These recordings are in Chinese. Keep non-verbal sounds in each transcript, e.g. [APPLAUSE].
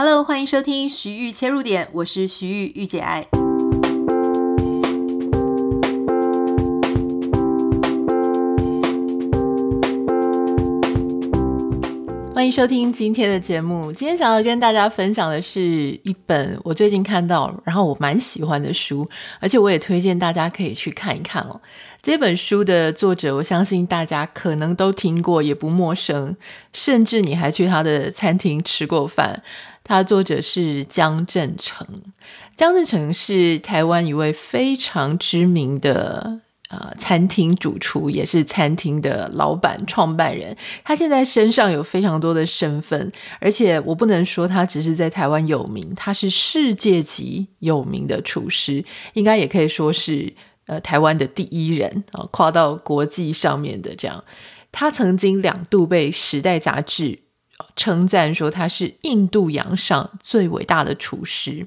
Hello，欢迎收听徐玉切入点，我是徐玉御姐爱。欢迎收听今天的节目。今天想要跟大家分享的是一本我最近看到，然后我蛮喜欢的书，而且我也推荐大家可以去看一看哦。这本书的作者，我相信大家可能都听过，也不陌生，甚至你还去他的餐厅吃过饭。他作者是江振成，江振成是台湾一位非常知名的。呃，餐厅主厨也是餐厅的老板、创办人。他现在身上有非常多的身份，而且我不能说他只是在台湾有名，他是世界级有名的厨师，应该也可以说是呃台湾的第一人啊，呃，跨到国际上面的这样。他曾经两度被《时代》杂志称赞说他是印度洋上最伟大的厨师。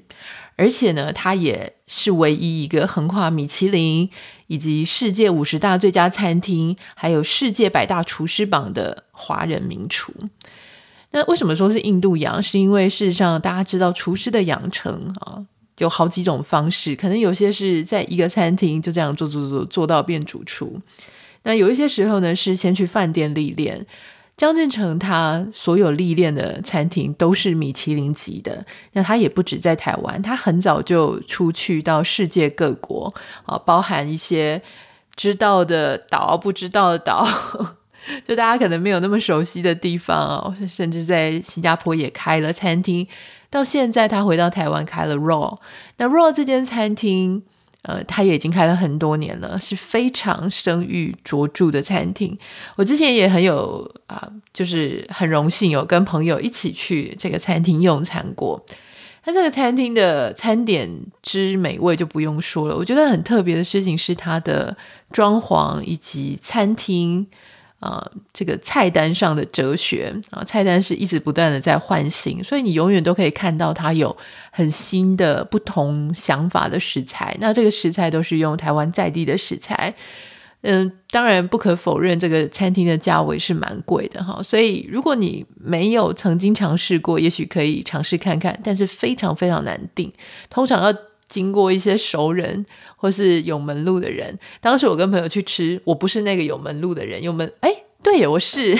而且呢，他也是唯一一个横跨米其林以及世界五十大最佳餐厅，还有世界百大厨师榜的华人名厨。那为什么说是印度洋？是因为事实上大家知道，厨师的养成啊，有好几种方式，可能有些是在一个餐厅就这样做做做做到变主厨。那有一些时候呢，是先去饭店历练。江振成他所有历练的餐厅都是米其林级的，那他也不止在台湾，他很早就出去到世界各国啊，包含一些知道的岛、不知道的岛，[LAUGHS] 就大家可能没有那么熟悉的地方啊，甚至在新加坡也开了餐厅。到现在他回到台湾开了 Raw，那 Raw 这间餐厅。呃，他也已经开了很多年了，是非常声誉卓著的餐厅。我之前也很有啊、就是很荣幸有跟朋友一起去这个餐厅用餐过。那这个餐厅的餐点之美味就不用说了，我觉得很特别的事情是它的装潢以及餐厅。啊、呃，这个菜单上的哲学啊、菜单是一直不断的在换新，所以你永远都可以看到它有很新的、不同想法的食材。那这个食材都是用台湾在地的食材。嗯、当然不可否认，这个餐厅的价位是蛮贵的哈。所以如果你没有曾经尝试过，也许可以尝试看看，但是非常非常难订，通常要。经过一些熟人或是有门路的人，当时我跟朋友去吃，我不是那个有门路的人，有门哎，对，我是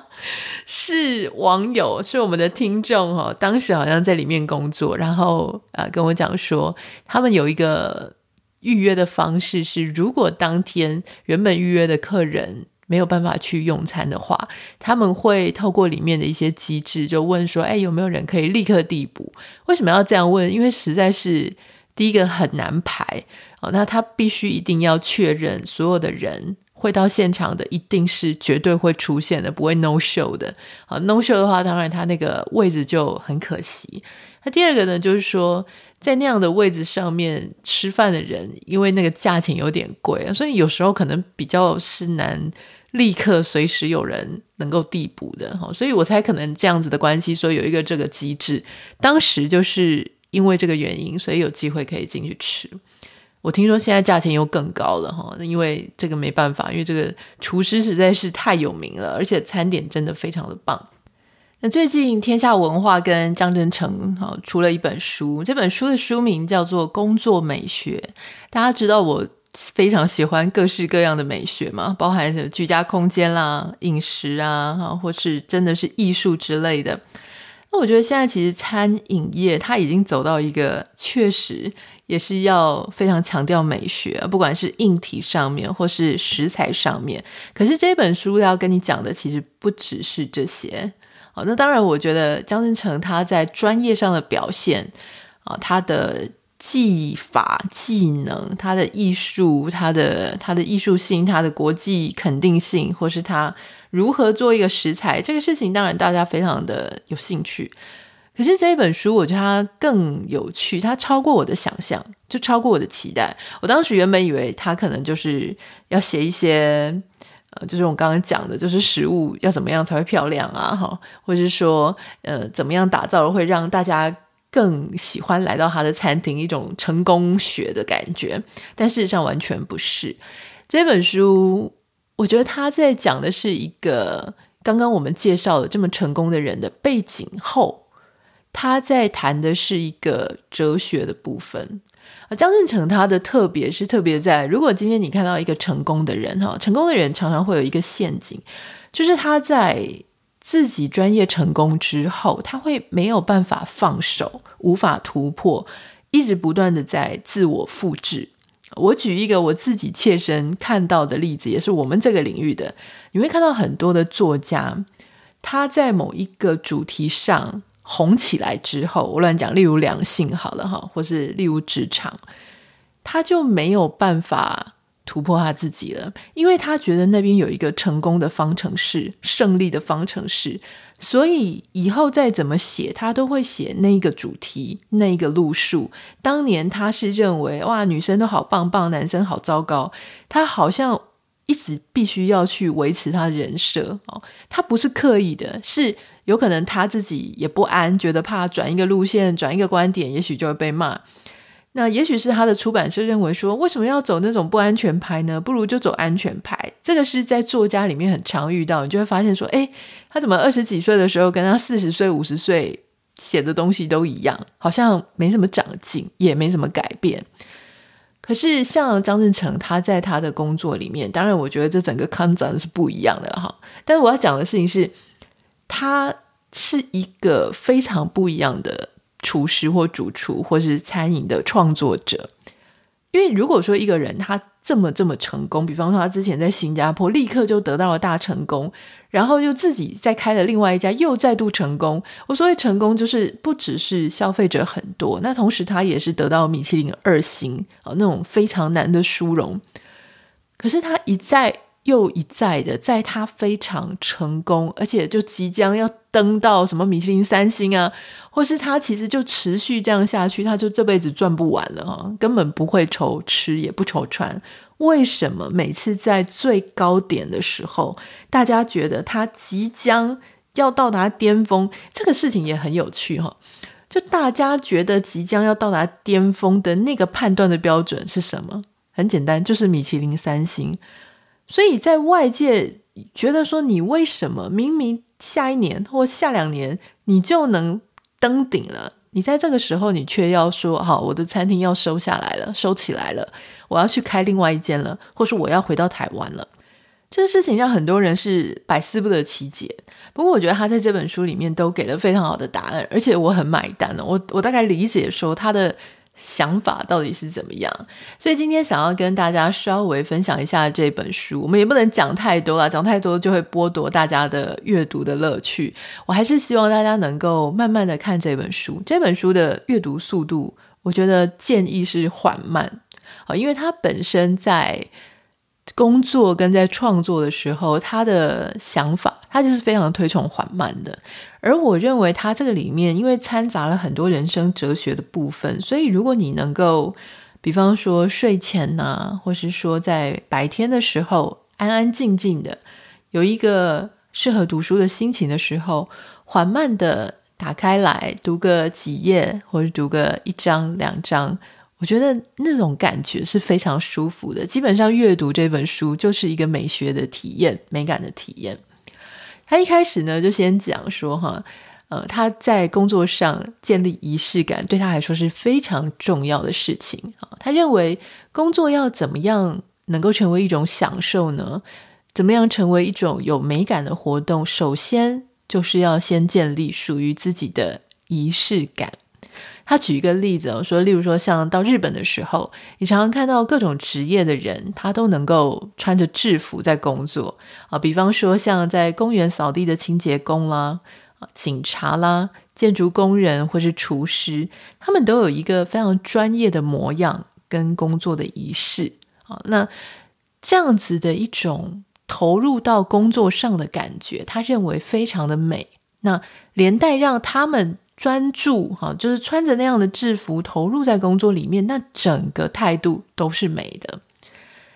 [LAUGHS] 是网友，是我们的听众、哦。当时好像在里面工作，然后呃跟我讲说，他们有一个预约的方式是，如果当天原本预约的客人没有办法去用餐的话，他们会透过里面的一些机制，就问说，哎，有没有人可以立刻递补？为什么要这样问？因为实在是。第一个很难排哦，那他必须一定要确认所有的人会到现场的，一定是绝对会出现的，不会 no show 的。好，no show 的话，当然他那个位置就很可惜。那第二个呢，就是说在那样的位置上面吃饭的人，因为那个价钱有点贵，所以有时候可能比较是难立刻随时有人能够递补的。好，所以我猜可能这样子的关系，所以有一个这个机制，当时就是。因为这个原因，所以有机会可以进去吃。我听说现在价钱又更高了哈，因为这个没办法，因为这个厨师实在是太有名了，而且餐点真的非常的棒。那最近天下文化跟江振诚哈出了一本书，这本书的书名叫做《工作美学》。大家知道我非常喜欢各式各样的美学嘛，包含什么居家空间啦、饮食啊，或是真的是艺术之类的。那我觉得现在其实餐饮业它已经走到一个确实也是要非常强调美学，不管是硬体上面或是食材上面。可是这本书要跟你讲的其实不只是这些。好，那当然我觉得江振成他在专业上的表现啊，他的技法、技能、他的艺术、他的他的艺术性、他的国际肯定性，或是他。如何做一个食材这个事情，当然大家非常的有兴趣。可是这一本书，我觉得它更有趣，它超过我的想象，就超过我的期待。我当时原本以为他可能就是要写一些，呃，就是我刚刚讲的，就是食物要怎么样才会漂亮啊，哈，或者是说，呃，怎么样打造会让大家更喜欢来到他的餐厅，一种成功学的感觉。但事实上完全不是这本书。我觉得他在讲的是一个刚刚我们介绍的这么成功的人的背景后，他在谈的是一个哲学的部分。啊，张振成他的特别是特别在，如果今天你看到一个成功的人哈，成功的人常常会有一个陷阱，就是他在自己专业成功之后，他会没有办法放手，无法突破，一直不断的在自我复制。我举一个我自己切身看到的例子，也是我们这个领域的，你会看到很多的作家，他在某一个主题上。红起来之后，我乱讲，例如良性好了哈，或是例如职场，他就没有办法突破他自己了，因为他觉得那边有一个成功的方程式，胜利的方程式，所以以后再怎么写，他都会写那一个主题，那一个路数。当年他是认为哇，女生都好棒棒，男生好糟糕，他好像一直必须要去维持他的人设哦，他不是刻意的，是。有可能他自己也不安，觉得怕转一个路线、转一个观点，也许就会被骂。那也许是他的出版社认为说，为什么要走那种不安全牌呢？不如就走安全牌。这个是在作家里面很常遇到，你就会发现说，诶，他怎么二十几岁的时候跟他四十岁、五十岁写的东西都一样，好像没什么长进，也没什么改变。可是像张振成，他在他的工作里面，当然我觉得这整个康展是不一样的哈。但是我要讲的事情是。他是一个非常不一样的厨师或主厨，或是餐饮的创作者。因为如果说一个人他这么这么成功，比方说他之前在新加坡立刻就得到了大成功，然后又自己再开了另外一家，又再度成功。我所谓成功，就是不只是消费者很多，那同时他也是得到米其林二星啊，那种非常难的殊荣。可是他一再。又一再的，在他非常成功，而且就即将要登到什么米其林三星啊，或是他其实就持续这样下去，他就这辈子赚不完了哈，根本不会愁吃也不愁穿。为什么每次在最高点的时候，大家觉得他即将要到达巅峰？这个事情也很有趣哈，就大家觉得即将要到达巅峰的那个判断的标准是什么？很简单，就是米其林三星。所以在外界觉得说，你为什么明明下一年或下两年你就能登顶了，你在这个时候你却要说好，我的餐厅要收下来了，收起来了，我要去开另外一间了，或是我要回到台湾了。这个事情让很多人是百思不得其解。不过我觉得他在这本书里面都给了非常好的答案，而且我很买单了。我我大概理解说他的。想法到底是怎么样？所以今天想要跟大家稍微分享一下这本书，我们也不能讲太多了，讲太多就会剥夺大家的阅读的乐趣。我还是希望大家能够慢慢的看这本书。这本书的阅读速度，我觉得建议是缓慢啊，因为它本身在。工作跟在创作的时候，他的想法，他就是非常推崇缓慢的。而我认为它这个里面，因为掺杂了很多人生哲学的部分，所以如果你能够，比方说睡前呐，或是说在白天的时候，安安静静的，有一个适合读书的心情的时候，缓慢的打开来读个几页，或者读个一章两章。我觉得那种感觉是非常舒服的。基本上阅读这本书就是一个美学的体验，美感的体验。他一开始呢就先讲说哈，呃，他在工作上建立仪式感，对他来说是非常重要的事情啊。他认为工作要怎么样能够成为一种享受呢？怎么样成为一种有美感的活动？首先就是要先建立属于自己的仪式感。他举一个例子，说，例如说，像到日本的时候，你常常看到各种职业的人，他都能够穿着制服在工作啊。比方说，像在公园扫地的清洁工啦，啊，警察啦，建筑工人或是厨师，他们都有一个非常专业的模样跟工作的仪式啊。那这样子的一种投入到工作上的感觉，他认为非常的美。那连带让他们。专注哈，就是穿着那样的制服投入在工作里面，那整个态度都是美的。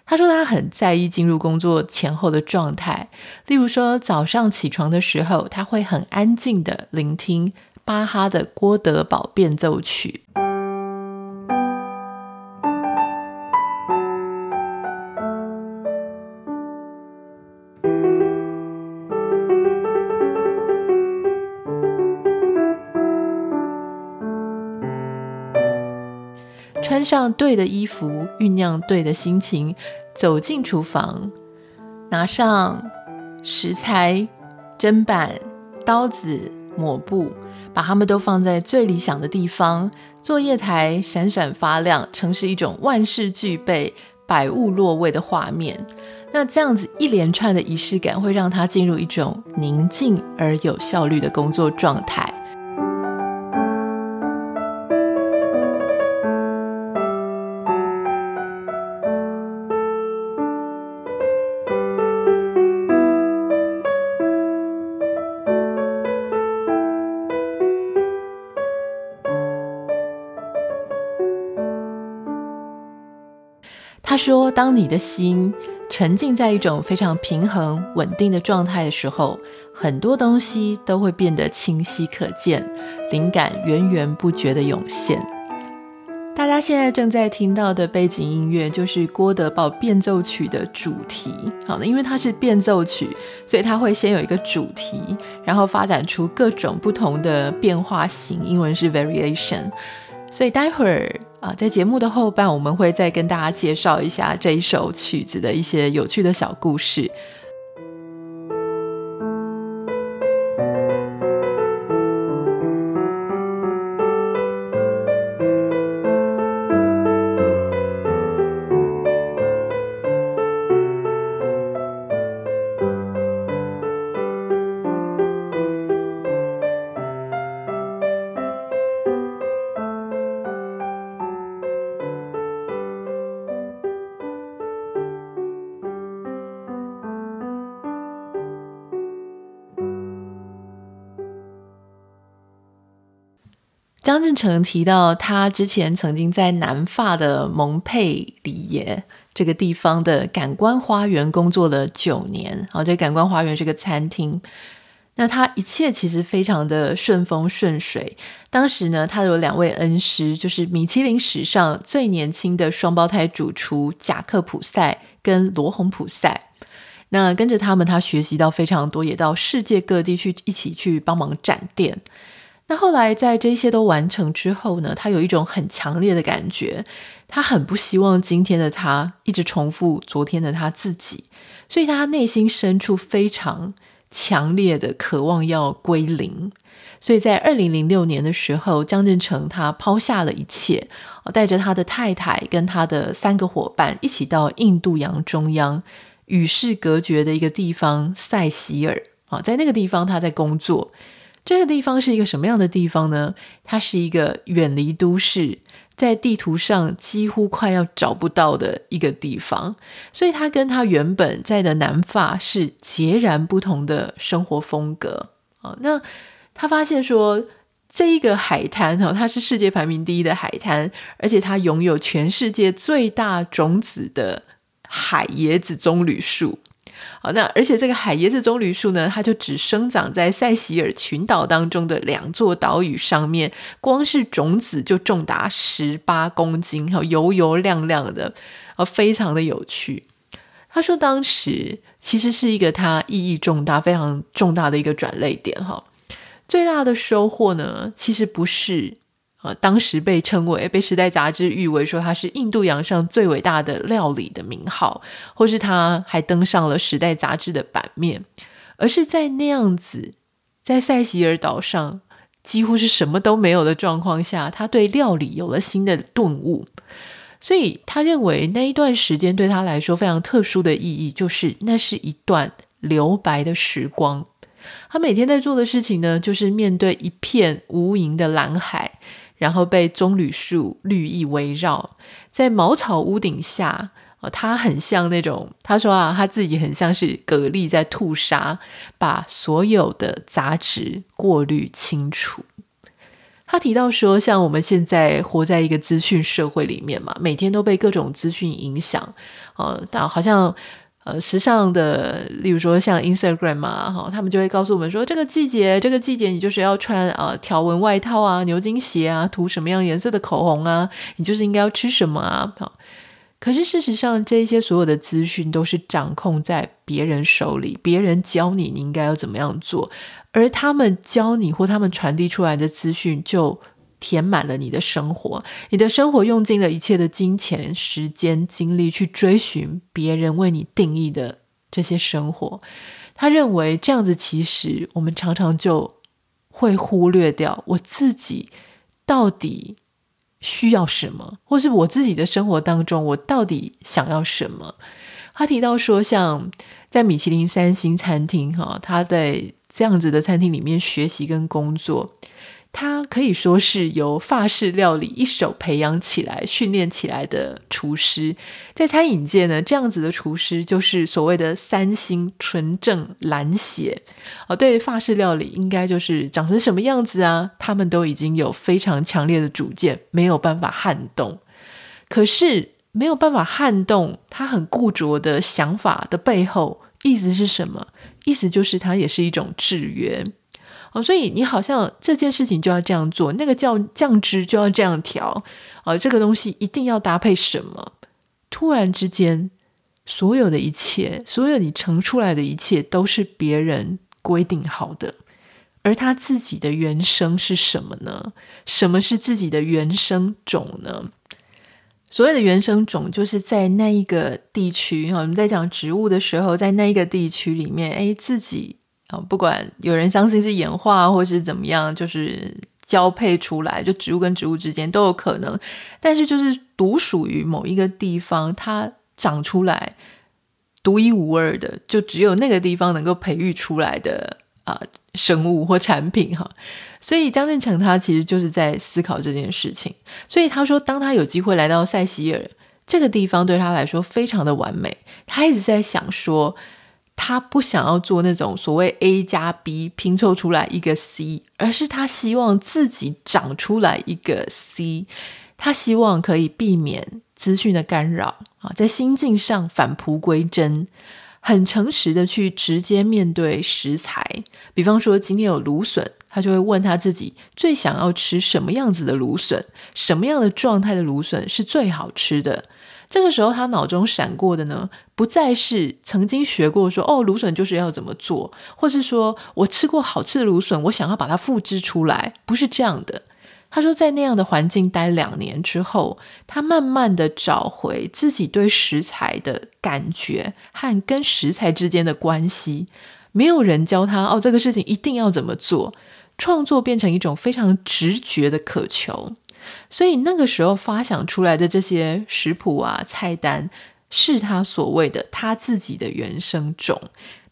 他说他很在意进入工作前后的状态，例如说早上起床的时候，他会很安静的聆听巴哈的《郭德堡变奏曲》。穿上对的衣服，酝酿对的心情，走进厨房，拿上食材、砧板、刀子、抹布，把它们都放在最理想的地方。作业台闪闪发亮，成是一种万事俱备、百物落位的画面。那这样子一连串的仪式感，会让他进入一种宁静而有效率的工作状态。说：“当你的心沉浸在一种非常平衡、稳定的状态的时候，很多东西都会变得清晰可见，灵感源源不绝地涌现。”大家现在正在听到的背景音乐就是郭德堡变奏曲的主题。好的，因为它是变奏曲，所以它会先有一个主题，然后发展出各种不同的变化型，英文是 variation。所以待会儿啊，在节目的后半，我们会再跟大家介绍一下这一首曲子的一些有趣的小故事。张振成提到，他之前曾经在南法的蒙佩里耶这个地方的感官花园工作了九年。好，这感官花园是个餐厅。那他一切其实非常的顺风顺水。当时呢，他有两位恩师，就是米其林史上最年轻的双胞胎主厨贾克普赛跟罗洪普赛。那跟着他们，他学习到非常多，也到世界各地去一起去帮忙展店。那后来在这些都完成之后呢，他有一种很强烈的感觉，他很不希望今天的他一直重复昨天的他自己，所以他内心深处非常强烈的渴望要归零。所以在二零零六年的时候，江振成他抛下了一切，带着他的太太跟他的三个伙伴一起到印度洋中央与世隔绝的一个地方塞西尔啊，在那个地方他在工作。这个地方是一个什么样的地方呢？它是一个远离都市，在地图上几乎快要找不到的一个地方，所以它跟他原本在的南法是截然不同的生活风格啊。那他发现说，这一个海滩哈，它是世界排名第一的海滩，而且它拥有全世界最大种子的海椰子棕榈树。好，那而且这个海椰子棕榈树呢，它就只生长在塞西尔群岛当中的两座岛屿上面，光是种子就重达十八公斤，哈，油油亮亮的，啊，非常的有趣。他说，当时其实是一个他意义重大、非常重大的一个转捩点，哈，最大的收获呢，其实不是。呃，当时被称为被《时代》杂志誉为说他是印度洋上最伟大的料理的名号，或是他还登上了《时代》杂志的版面，而是在那样子在塞西尔岛上几乎是什么都没有的状况下，他对料理有了新的顿悟，所以他认为那一段时间对他来说非常特殊的意义，就是那是一段留白的时光。他每天在做的事情呢，就是面对一片无垠的蓝海。然后被棕榈树绿意围绕，在茅草屋顶下，哦，他很像那种，他说啊，他自己很像是蛤蜊在吐沙，把所有的杂质过滤清除。他提到说，像我们现在活在一个资讯社会里面嘛，每天都被各种资讯影响，哦，但好像。呃，时尚的，例如说像 Instagram 嘛，哈，他们就会告诉我们说，这个季节，这个季节你就是要穿啊条纹外套啊，牛津鞋啊，涂什么样颜色的口红啊，你就是应该要吃什么啊，好。可是事实上，这些所有的资讯都是掌控在别人手里，别人教你你应该要怎么样做，而他们教你或他们传递出来的资讯就填满了你的生活，你的生活用尽了一切的金钱、时间、精力去追寻别人为你定义的这些生活。他认为这样子，其实我们常常就会忽略掉我自己到底需要什么，或是我自己的生活当中我到底想要什么。他提到说，像在米其林三星餐厅，哈，他在这样子的餐厅里面学习跟工作。他可以说是由法式料理一手培养起来、训练起来的厨师。在餐饮界呢，这样子的厨师就是所谓的三星纯正蓝血。哦，对于法式料理，应该就是长成什么样子啊？他们都已经有非常强烈的主见，没有办法撼动。可是没有办法撼动他很固着的想法的背后，意思是什么？意思就是它也是一种制约。哦，所以你好像这件事情就要这样做，那个叫酱汁就要这样调，呃，这个东西一定要搭配什么？突然之间，所有的一切，所有你盛出来的一切，都是别人规定好的，而他自己的原生是什么呢？什么是自己的原生种呢？所谓的原生种，就是在那一个地区，哈，我们在讲植物的时候，在那一个地区里面，哎，自己。不管有人相信是演化，或是怎么样，就是交配出来，就植物跟植物之间都有可能。但是就是独属于某一个地方，它长出来独一无二的，就只有那个地方能够培育出来的啊、生物或产品哈。所以张振成他其实就是在思考这件事情。所以他说，当他有机会来到塞西尔这个地方，对他来说非常的完美。他一直在想说。他不想要做那种所谓 A 加 B 拼凑出来一个 C，而是他希望自己长出来一个 C。他希望可以避免资讯的干扰啊，在心境上返璞归真，很诚实的去直接面对食材。比方说，今天有芦笋，他就会问他自己最想要吃什么样子的芦笋，什么样的状态的芦笋是最好吃的。这个时候，他脑中闪过的呢，不再是曾经学过说哦，芦笋就是要怎么做，或是说我吃过好吃的芦笋，我想要把它复制出来，不是这样的。他说，在那样的环境待两年之后，他慢慢的找回自己对食材的感觉和跟食材之间的关系。没有人教他哦，这个事情一定要怎么做，创作变成一种非常直觉的渴求。所以那个时候发想出来的这些食谱啊、菜单，是他所谓的他自己的原生种，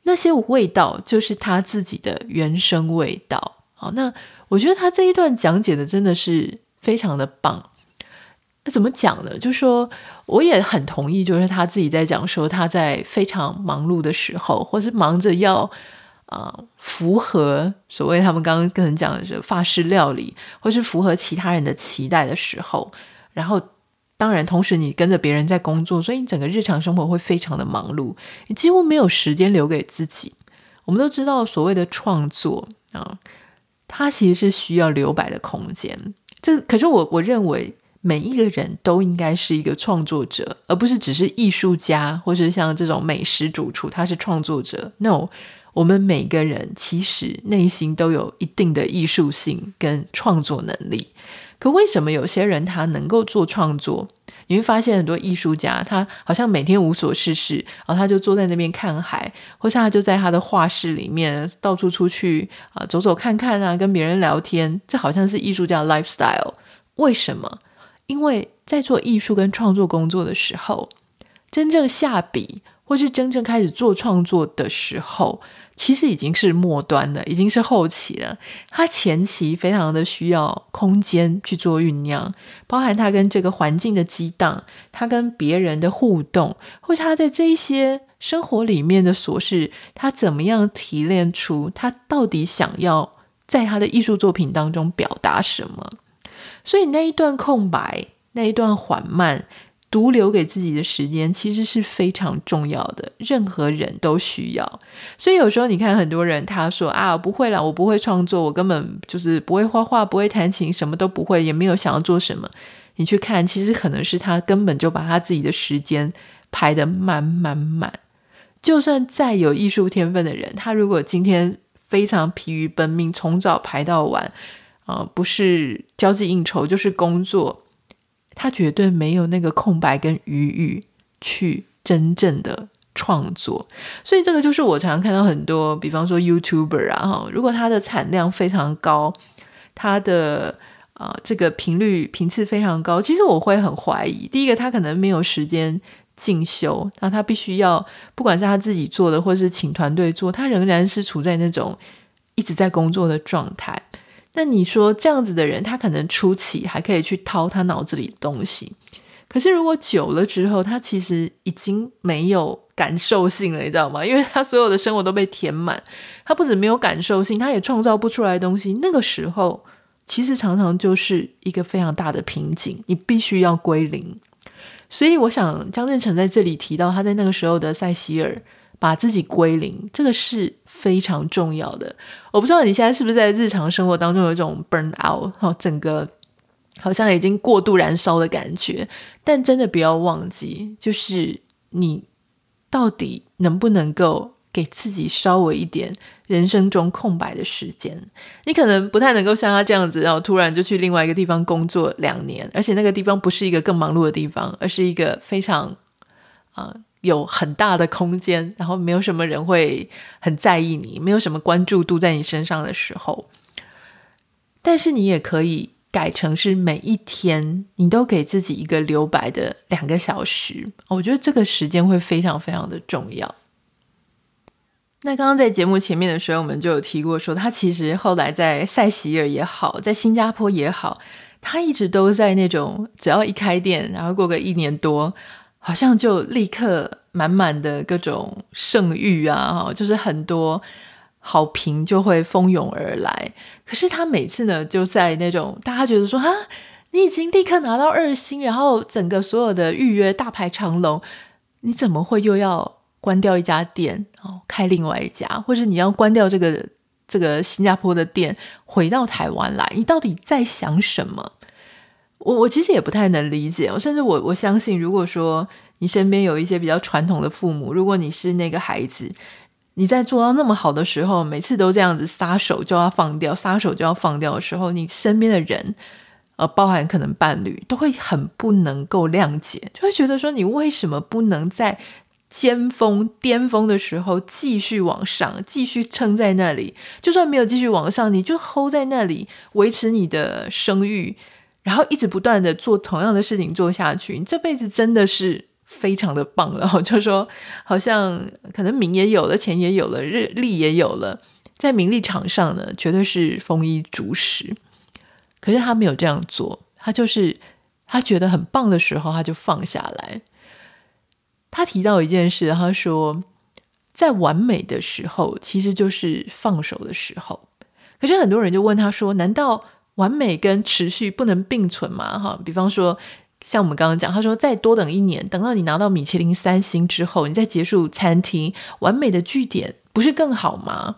那些味道就是他自己的原生味道。好，那我觉得他这一段讲解的真的是非常的棒。那怎么讲呢？就说我也很同意，就是他自己在讲说他在非常忙碌的时候，或是忙着要。啊、符合所谓他们刚刚跟人讲的是法式料理，或是符合其他人的期待的时候，然后当然同时你跟着别人在工作，所以你整个日常生活会非常的忙碌，你几乎没有时间留给自己。我们都知道所谓的创作啊、它其实是需要留白的空间。这可是我我认为每一个人都应该是一个创作者，而不是只是艺术家，或者像这种美食主厨，他是创作者。No。我们每个人其实内心都有一定的艺术性跟创作能力，可为什么有些人他能够做创作？你会发现很多艺术家，他好像每天无所事事，然后他就坐在那边看海，或是他就在他的画室里面到处出去啊走走看看啊，跟别人聊天，这好像是艺术家的 lifestyle。为什么？因为在做艺术跟创作工作的时候，真正下笔或是真正开始做创作的时候。其实已经是末端了，已经是后期了。他前期非常的需要空间去做酝酿，包含他跟这个环境的激荡，他跟别人的互动，或是他在这一些生活里面的琐事，他怎么样提炼出他到底想要在他的艺术作品当中表达什么？所以那一段空白，那一段缓慢。独留给自己的时间其实是非常重要的，任何人都需要。所以有时候你看很多人，他说啊，不会啦，我不会创作，我根本就是不会画画，不会弹琴，什么都不会，也没有想要做什么。你去看，其实可能是他根本就把他自己的时间排得满满满。就算再有艺术天分的人，他如果今天非常疲于奔命，从早排到晚。啊、不是交际应酬，就是工作，他绝对没有那个空白跟余裕去真正的创作。所以这个就是我常常看到很多，比方说 YouTuber 啊，哈，如果他的产量非常高，他的啊、这个频率频次非常高，其实我会很怀疑。第一个，他可能没有时间进修，那他必须要，不管是他自己做的，或是请团队做，他仍然是处在那种一直在工作的状态。那你说这样子的人，他可能初期还可以去掏他脑子里的东西，可是如果久了之后，他其实已经没有感受性了，你知道吗？因为他所有的生活都被填满，他不止没有感受性，他也创造不出来东西。那个时候，其实常常就是一个非常大的瓶颈，你必须要归零。所以，我想江振成在这里提到他在那个时候的塞西尔。把自己归零，这个是非常重要的。我不知道你现在是不是在日常生活当中有一种 burn out，好，整个好像已经过度燃烧的感觉。但真的不要忘记，就是你到底能不能够给自己稍微一点人生中空白的时间？你可能不太能够像他这样子，然后突然就去另外一个地方工作两年，而且那个地方不是一个更忙碌的地方，而是一个非常啊。有很大的空间，然后没有什么人会很在意你，没有什么关注度在你身上的时候，但是你也可以改成是每一天你都给自己一个留白的两个小时，我觉得这个时间会非常非常的重要。那刚刚在节目前面的时候，我们就有提过说，他其实后来在塞西尔也好，在新加坡也好，他一直都在那种只要一开店，然后过个一年多。好像就立刻满满的各种盛誉啊，就是很多好评就会蜂拥而来。可是他每次呢，就在那种大家觉得说啊，你已经立刻拿到二星，然后整个所有的预约大排长龙，你怎么会又要关掉一家店，哦，开另外一家，或者你要关掉这个这个新加坡的店，回到台湾来？你到底在想什么？我我其实也不太能理解，甚至我我相信，如果说你身边有一些比较传统的父母，如果你是那个孩子，你在做到那么好的时候，每次都这样子撒手就要放掉，撒手就要放掉的时候，你身边的人，呃，包含可能伴侣，都会很不能够谅解，就会觉得说你为什么不能在尖峰巅峰的时候继续往上，继续撑在那里，就算没有继续往上，你就 hold 在那里，维持你的声誉。然后一直不断的做同样的事情做下去，你这辈子真的是非常的棒了。[LAUGHS] 就说好像可能名也有了，钱也有了，日利也有了，在名利场上呢，绝对是丰衣足食。可是他没有这样做，他就是他觉得很棒的时候，他就放下来。他提到一件事，他说，在完美的时候，其实就是放手的时候。可是很多人就问他说，难道？完美跟持续不能并存嘛？哈，比方说，像我们刚刚讲，他说再多等一年，等到你拿到米其林三星之后，你再结束餐厅完美的据点，不是更好吗？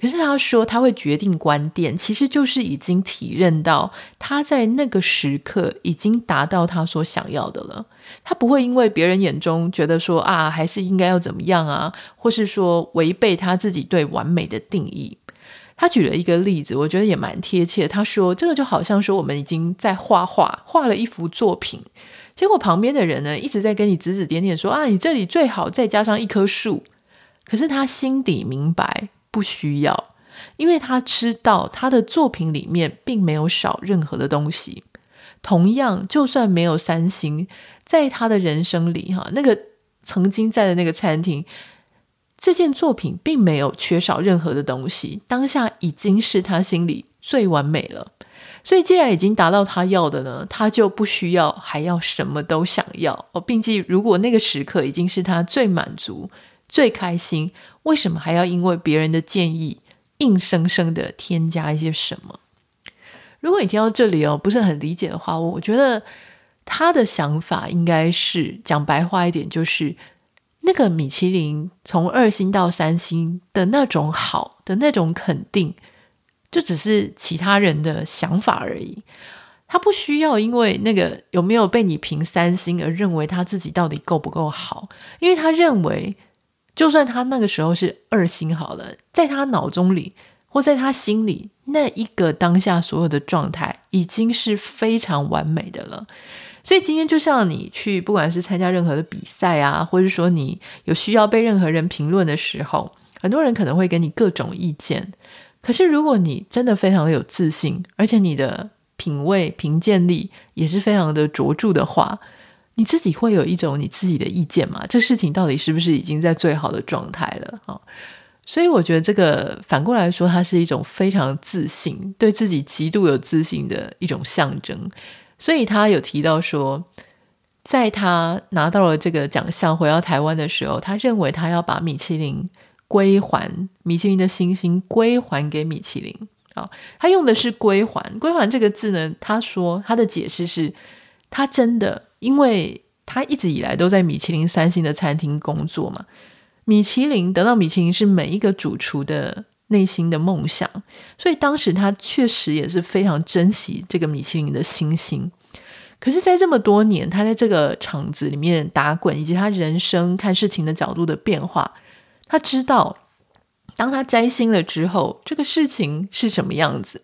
可是他说他会决定关店，其实就是已经体认到他在那个时刻已经达到他所想要的了。他不会因为别人眼中觉得说啊，还是应该要怎么样啊，或是说违背他自己对完美的定义。他举了一个例子，我觉得也蛮贴切。他说：“这个就好像说，我们已经在画画，画了一幅作品，结果旁边的人呢一直在跟你指指点点，说啊，你这里最好再加上一棵树。可是他心底明白，不需要，因为他知道他的作品里面并没有少任何的东西。同样，就算没有三星，在他的人生里，哈，那个曾经在的那个餐厅。”这件作品并没有缺少任何的东西，当下已经是他心里最完美了。所以，既然已经达到他要的呢，他就不需要还要什么都想要哦。并且，如果那个时刻已经是他最满足、最开心，为什么还要因为别人的建议，硬生生的添加一些什么？如果你听到这里哦，不是很理解的话，我觉得他的想法应该是讲白话一点，就是。那个米其林从二星到三星的那种好的那种肯定，就只是其他人的想法而已。他不需要因为那个有没有被你评三星而认为他自己到底够不够好，因为他认为，就算他那个时候是二星好了，在他脑中里或在他心里那一个当下所有的状态，已经是非常完美的了。所以今天就像你去，不管是参加任何的比赛啊，或者说你有需要被任何人评论的时候，很多人可能会给你各种意见。可是如果你真的非常的有自信，而且你的品味、评鉴力也是非常的卓著的话，你自己会有一种你自己的意见嘛？这事情到底是不是已经在最好的状态了？哈，所以我觉得这个反过来说，它是一种非常自信、对自己极度有自信的一种象征。所以他有提到说，在他拿到了这个奖项回到台湾的时候，他认为他要把米其林归还米其林的星星归还给米其林。啊，他用的是“归还”，“归还”这个字呢，他说他的解释是，他真的，因为他一直以来都在米其林三星的餐厅工作嘛，米其林得到米其林是每一个主厨的内心的梦想，所以当时他确实也是非常珍惜这个米其林的星星。可是，在这么多年，他在这个场子里面打滚，以及他人生看事情的角度的变化，他知道，当他摘星了之后，这个事情是什么样子。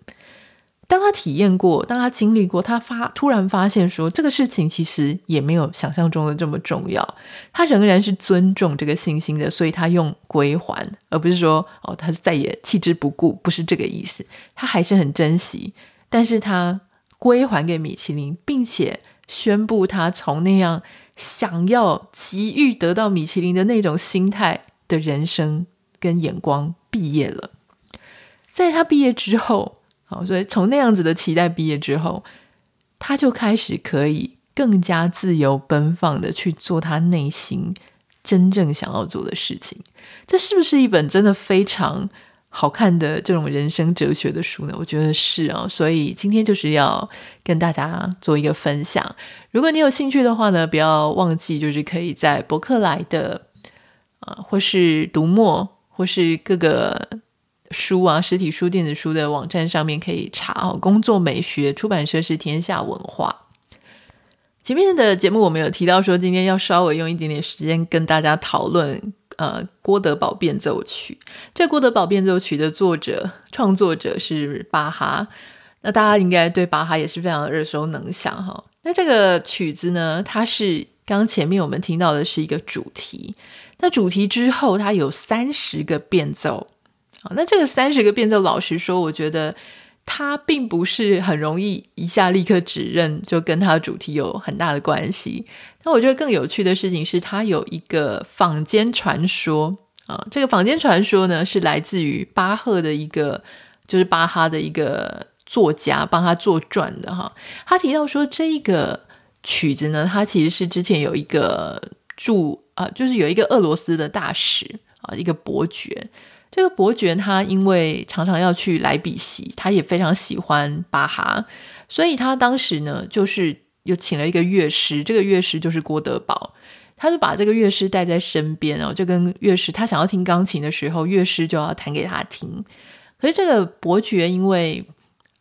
当他体验过，当他经历过，他发突然发现说，这个事情其实也没有想象中的这么重要。他仍然是尊重这个信心的，所以他用归还，而不是说哦，他再也弃之不顾，不是这个意思。他还是很珍惜，但是他归还给米其林，并且宣布他从那样想要急于得到米其林的那种心态的人生跟眼光毕业了。在他毕业之后。所以从那样子的期待毕业之后，他就开始可以更加自由奔放的去做他内心真正想要做的事情。这是不是一本真的非常好看的这种人生哲学的书呢？我觉得是啊，所以今天就是要跟大家做一个分享。如果你有兴趣的话呢，不要忘记就是可以在博客来的啊，或是读墨，或是各个。书啊，实体书、电子书的网站上面可以查哦。工作美学出版社是天下文化。前面的节目我们有提到说，今天要稍微用一点点时间跟大家讨论呃《郭德堡变奏曲》。这《郭德堡变奏曲》的作者、创作者是巴哈。那大家应该对巴哈也是非常耳熟能详哈。那这个曲子呢，它是刚前面我们听到的是一个主题。那主题之后，它有三十个变奏。那这个三十个变奏，老实说，我觉得它并不是很容易一下立刻指认，就跟它的主题有很大的关系。那我觉得更有趣的事情是，它有一个坊间传说啊，这个坊间传说呢是来自于巴赫的一个，就是巴哈的一个作家帮他作传的哈。他提到说，这一个曲子呢，它其实是之前有一个驻啊，就是有一个俄罗斯的大使啊，一个伯爵。这个伯爵他因为常常要去莱比锡，他也非常喜欢巴哈，所以他当时呢就是又请了一个乐师，这个乐师就是郭德宝，他就把这个乐师带在身边，然后就跟乐师他想要听钢琴的时候，乐师就要弹给他听。可是这个伯爵因为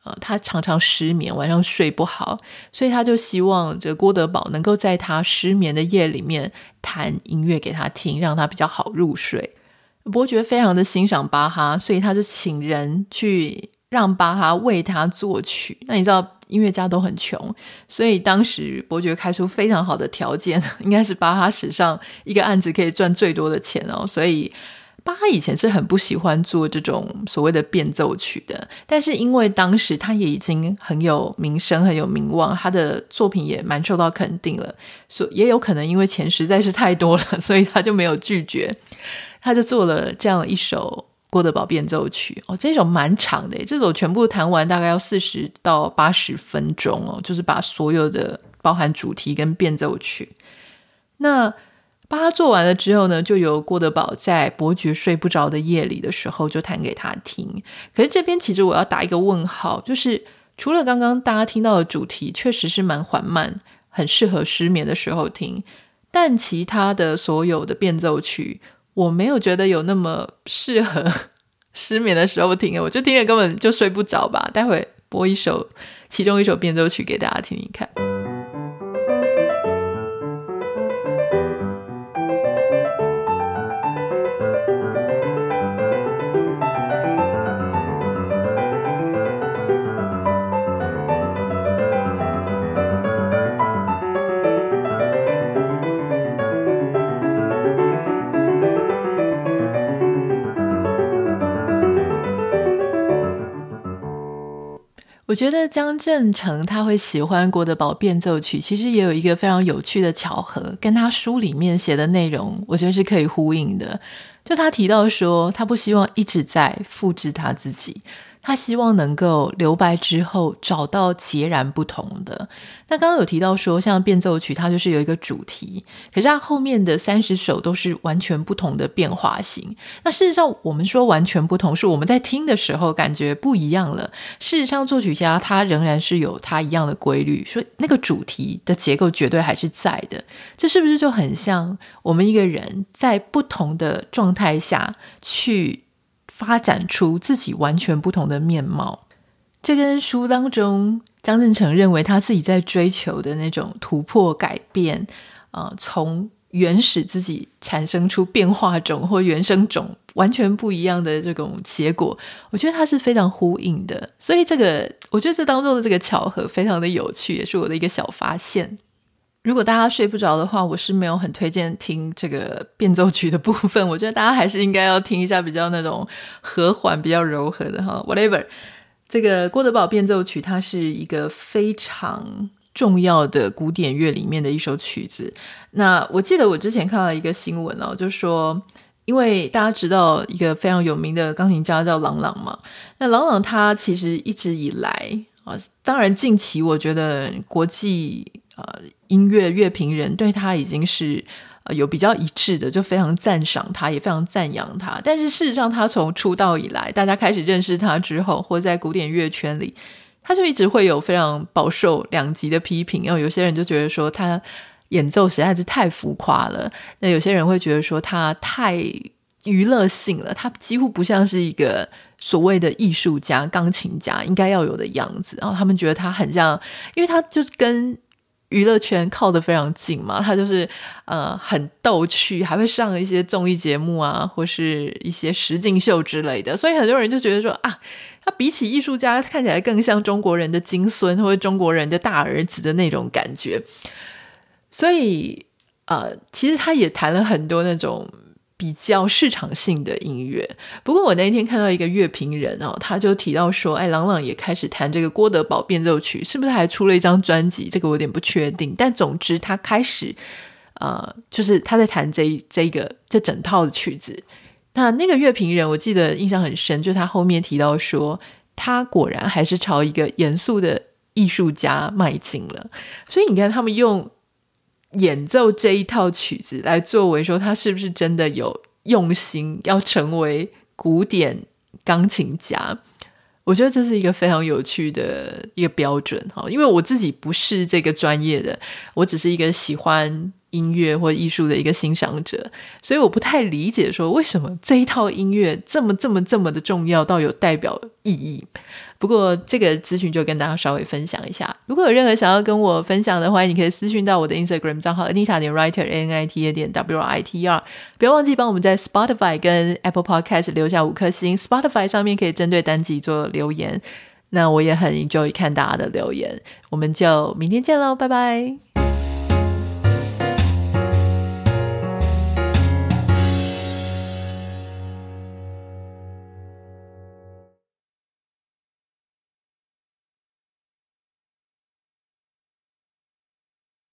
呃他常常失眠，晚上睡不好，所以他就希望这郭德宝能够在他失眠的夜里面弹音乐给他听，让他比较好入睡。伯爵非常的欣赏巴哈，所以他就请人去让巴哈为他作曲。那你知道音乐家都很穷，所以当时伯爵开出非常好的条件，[LAUGHS] 应该是巴哈史上一个案子可以赚最多的钱哦。所以巴哈以前是很不喜欢做这种所谓的变奏曲的，但是因为当时他也已经很有名声、很有名望，他的作品也蛮受到肯定了，所也有可能因为钱实在是太多了，所以他就没有拒绝。他就做了这样一首《郭德堡变奏曲》哦，这首蛮长的，这首全部弹完大概要四十到八十分钟哦，就是把所有的包含主题跟变奏曲。那把他做完了之后呢，就由郭德堡在伯爵睡不着的夜里的时候就弹给他听。可是这边其实我要打一个问号，就是除了刚刚大家听到的主题确实是蛮缓慢，很适合失眠的时候听，但其他的所有的变奏曲。我没有觉得有那么适合 [LAUGHS] 失眠的时候听，我就听着根本就睡不着吧。待会播一首其中一首变奏曲给大家听听看。我觉得江振成他会喜欢郭德宝变奏曲，其实也有一个非常有趣的巧合，跟他书里面写的内容，我觉得是可以呼应的。就他提到说，他不希望一直在复制他自己。他希望能够留白之后找到截然不同的。那刚刚有提到说，像变奏曲，它就是有一个主题，可是它后面的三十首都是完全不同的变化型。那事实上，我们说完全不同，是我们在听的时候感觉不一样了。事实上，作曲家他仍然是有他一样的规律，所以那个主题的结构绝对还是在的。这是不是就很像我们一个人在不同的状态下去？发展出自己完全不同的面貌，这跟书当中张振成认为他自己在追求的那种突破、改变，啊、从原始自己产生出变化种或原生种完全不一样的这种结果，我觉得他是非常呼应的。所以这个，我觉得这当中的这个巧合非常的有趣，也是我的一个小发现。如果大家睡不着的话，我是没有很推荐听这个变奏曲的部分。我觉得大家还是应该要听一下比较那种和缓、比较柔和的哈。[LAUGHS] Whatever，这个郭德堡变奏曲，它是一个非常重要的古典乐里面的一首曲子。那我记得我之前看到一个新闻哦，就是说，因为大家知道一个非常有名的钢琴家叫郎朗嘛，那郎朗他其实一直以来啊，当然近期我觉得国际。呃，音乐乐评人对他已经是呃有比较一致的，就非常赞赏他，也非常赞扬他。但是事实上，他从出道以来，大家开始认识他之后，或在古典乐圈里，他就一直会有非常饱受两极的批评。然后有些人就觉得说他演奏实在是太浮夸了，那有些人会觉得说他太娱乐性了，他几乎不像是一个所谓的艺术家、钢琴家应该要有的样子。然后他们觉得他很像，因为他就跟娱乐圈靠得非常近嘛，他就是呃很逗趣，还会上一些综艺节目啊，或是一些实境秀之类的，所以很多人就觉得说啊，他比起艺术家看起来更像中国人的金孙或者中国人的大儿子的那种感觉，所以呃，其实他也谈了很多那种。比较市场性的音乐，不过我那一天看到一个乐评人哦，他就提到说，哎，郎朗也开始弹这个郭德堡变奏曲，是不是还出了一张专辑？这个我有点不确定。但总之，他开始，呃，就是他在弹这这个这整套的曲子。那那个乐评人，我记得印象很深，就是他后面提到说，他果然还是朝一个严肃的艺术家迈进了。所以你看，他们用。演奏这一套曲子来作为说，他是不是真的有用心要成为古典钢琴家？我觉得这是一个非常有趣的一个标准哈，因为我自己不是这个专业的，我只是一个喜欢音乐或艺术的一个欣赏者，所以我不太理解说为什么这一套音乐这么这么这么的重要到有代表意义。不过这个资讯就跟大家稍微分享一下。如果有任何想要跟我分享的话，你可以私讯到我的 Instagram 账号 Anita 点 Writer A N I T A 点 W R I T R。不要忘记帮我们在 Spotify 跟 Apple Podcast 留下五颗星。Spotify 上面可以针对单集做留言，那我也很 enjoy 看大家的留言。我们就明天见喽，拜拜。